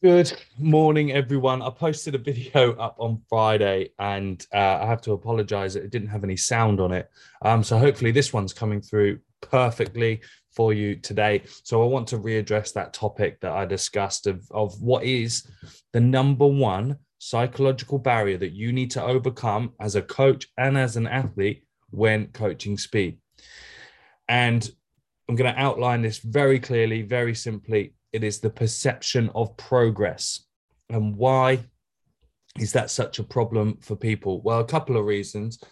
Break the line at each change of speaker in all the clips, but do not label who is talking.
Good morning, everyone. I posted a video up on Friday and uh, I have to apologize that it didn't have any sound on it. Um, so hopefully this one's coming through perfectly for you today. So I want to readdress that topic that I discussed of, of what is the number one psychological barrier that you need to overcome as a coach and as an athlete when coaching speed. And I'm going to outline this very clearly, very simply it is the perception of progress. And why is that such a problem for people? Well, a couple of reasons.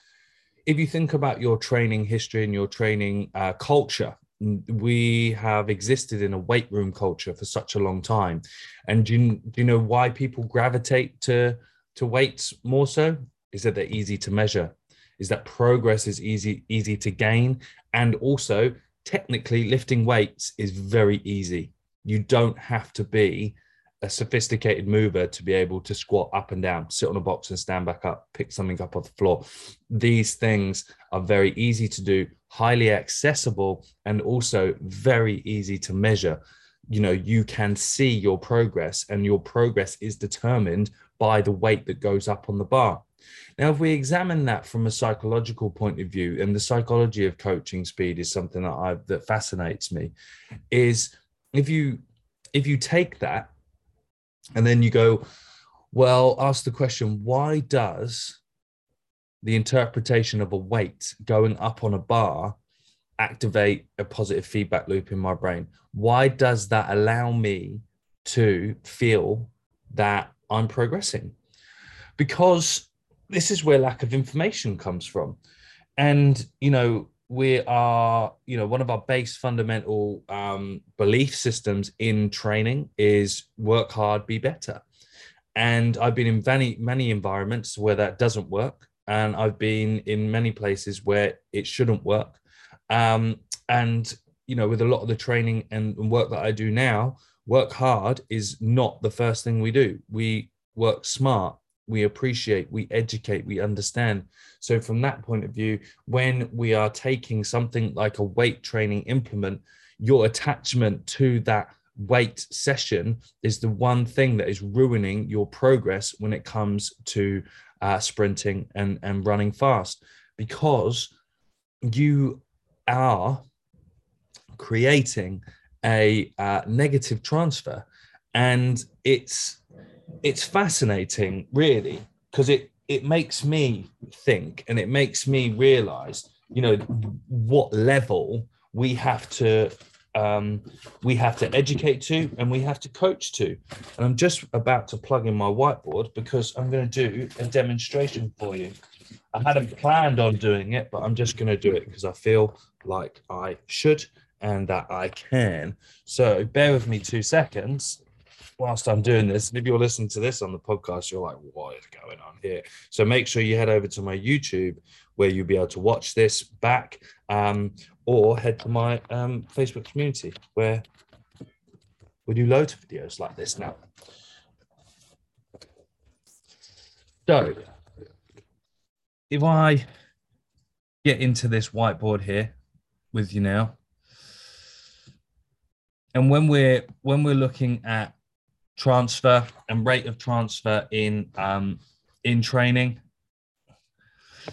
If you think about your training history and your training uh, culture, we have existed in a weight room culture for such a long time. And do you, do you know why people gravitate to, to weights more so? Is that they're easy to measure? Is that progress is easy easy to gain? And also, technically, lifting weights is very easy you don't have to be a sophisticated mover to be able to squat up and down, sit on a box and stand back up, pick something up off the floor. These things are very easy to do, highly accessible, and also very easy to measure. You know, you can see your progress, and your progress is determined by the weight that goes up on the bar. Now, if we examine that from a psychological point of view, and the psychology of coaching speed is something that I that fascinates me, is if you if you take that and then you go well ask the question why does the interpretation of a weight going up on a bar activate a positive feedback loop in my brain? Why does that allow me to feel that i'm progressing? Because this is where lack of information comes from. And you know we are, you know, one of our base fundamental um, belief systems in training is work hard, be better. And I've been in many, many environments where that doesn't work. And I've been in many places where it shouldn't work. Um, and, you know, with a lot of the training and work that I do now, work hard is not the first thing we do. We work smart we appreciate, we educate, we understand. So, from that point of view, when we are taking something like a weight training implement, your attachment to that weight session is the one thing that is ruining your progress when it comes to uh, sprinting and, and running fast because you are creating a uh, negative transfer and it's it's fascinating, really, because it it makes me think and it makes me realize, you know, what level we have to um, we have to educate to and we have to coach to. And I'm just about to plug in my whiteboard because I'm going to do a demonstration for you. I hadn't planned on doing it, but I'm just going to do it because I feel like I should and that I can. So bear with me two seconds whilst I'm doing this. And if you're listening to this on the podcast, you're like, what is going on here? So make sure you head over to my YouTube where you'll be able to watch this back um, or head to my um, Facebook community where we do loads of videos like this now. So if I get into this whiteboard here with you now, and when we're when we're looking at transfer and rate of transfer in um, in training.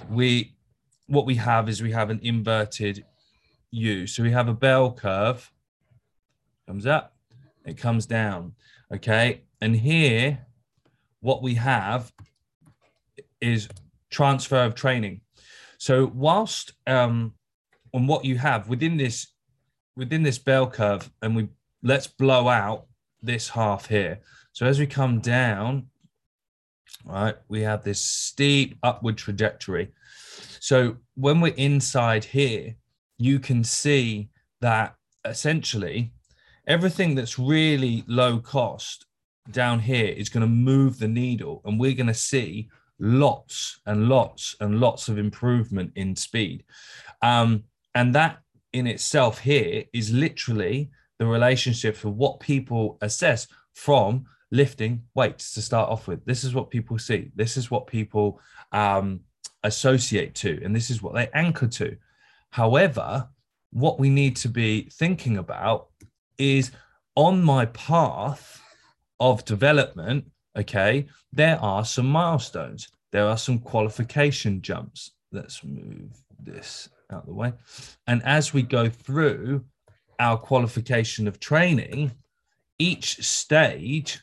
We what we have is we have an inverted U. So we have a bell curve, comes up, it comes down. Okay. And here, what we have is transfer of training. So whilst um on what you have within this within this bell curve, and we let's blow out this half here. So as we come down, right, we have this steep upward trajectory. So when we're inside here, you can see that essentially everything that's really low cost down here is going to move the needle and we're going to see lots and lots and lots of improvement in speed. Um, and that in itself here is literally the relationships of what people assess from lifting weights to start off with. This is what people see. This is what people um, associate to, and this is what they anchor to. However, what we need to be thinking about is on my path of development, okay, there are some milestones. There are some qualification jumps. Let's move this out of the way. And as we go through our qualification of training, each stage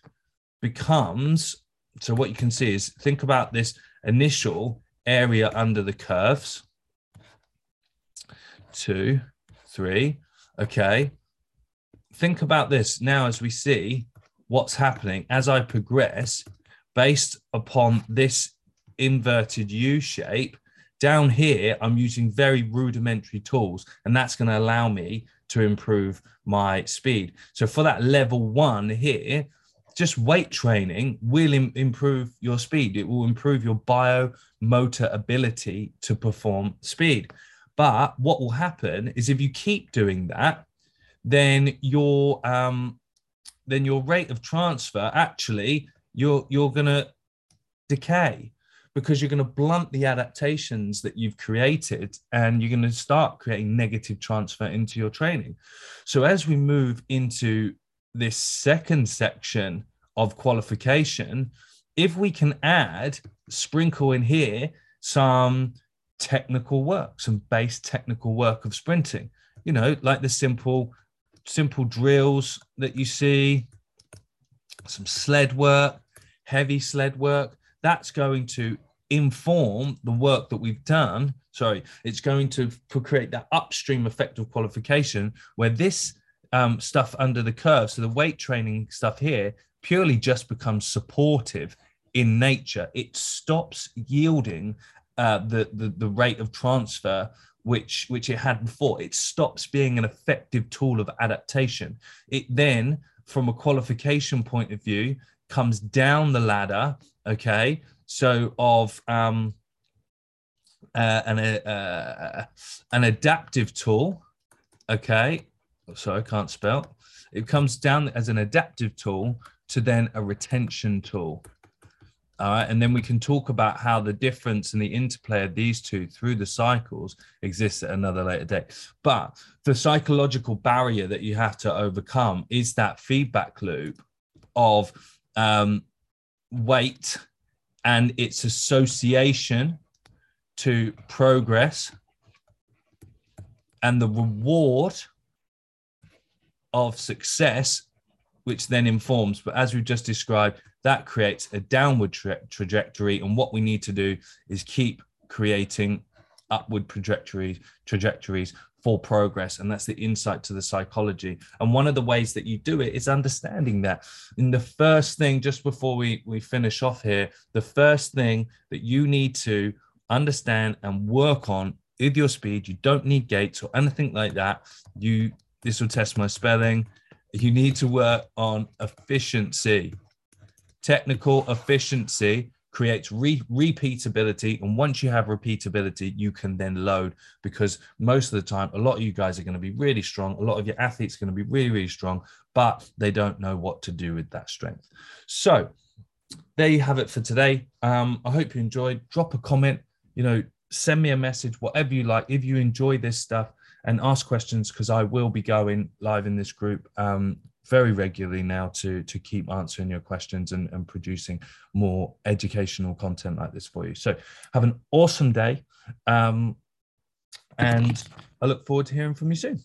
becomes so what you can see is think about this initial area under the curves. Two three okay. Think about this now as we see what's happening as i progress based upon this inverted u shape down here i'm using very rudimentary tools and that's going to allow me to improve my speed so for that level one here just weight training will Im- improve your speed. It will improve your biomotor ability to perform speed. But what will happen is if you keep doing that, then your um, then your rate of transfer actually you're you're gonna decay because you're going to blunt the adaptations that you've created and you're going to start creating negative transfer into your training. So as we move into this second section of qualification, if we can add, sprinkle in here some technical work, some base technical work of sprinting, you know, like the simple, simple drills that you see, some sled work, heavy sled work, that's going to inform the work that we've done. Sorry, it's going to create that upstream effect of qualification where this um, stuff under the curve, so the weight training stuff here, purely just becomes supportive in nature. It stops yielding uh, the, the the rate of transfer which which it had before. It stops being an effective tool of adaptation. It then, from a qualification point of view, comes down the ladder. Okay, so of um, uh, an uh, an adaptive tool. Okay, sorry, I can't spell. It comes down as an adaptive tool to then a retention tool. All right. And then we can talk about how the difference and the interplay of these two through the cycles exists at another later date. But the psychological barrier that you have to overcome is that feedback loop of um, weight and its association to progress and the reward of success which then informs. But as we've just described, that creates a downward tra- trajectory. And what we need to do is keep creating upward trajectories, trajectories for progress. And that's the insight to the psychology. And one of the ways that you do it is understanding that. In the first thing, just before we, we finish off here, the first thing that you need to understand and work on with your speed, you don't need gates or anything like that. You this will test my spelling you need to work on efficiency. Technical efficiency creates re- repeatability. And once you have repeatability, you can then load because most of the time, a lot of you guys are going to be really strong. A lot of your athletes are going to be really, really strong, but they don't know what to do with that strength. So there you have it for today. Um, I hope you enjoyed. Drop a comment, you know, send me a message, whatever you like. If you enjoy this stuff, and ask questions because I will be going live in this group um, very regularly now to to keep answering your questions and, and producing more educational content like this for you. So have an awesome day, um, and I look forward to hearing from you soon.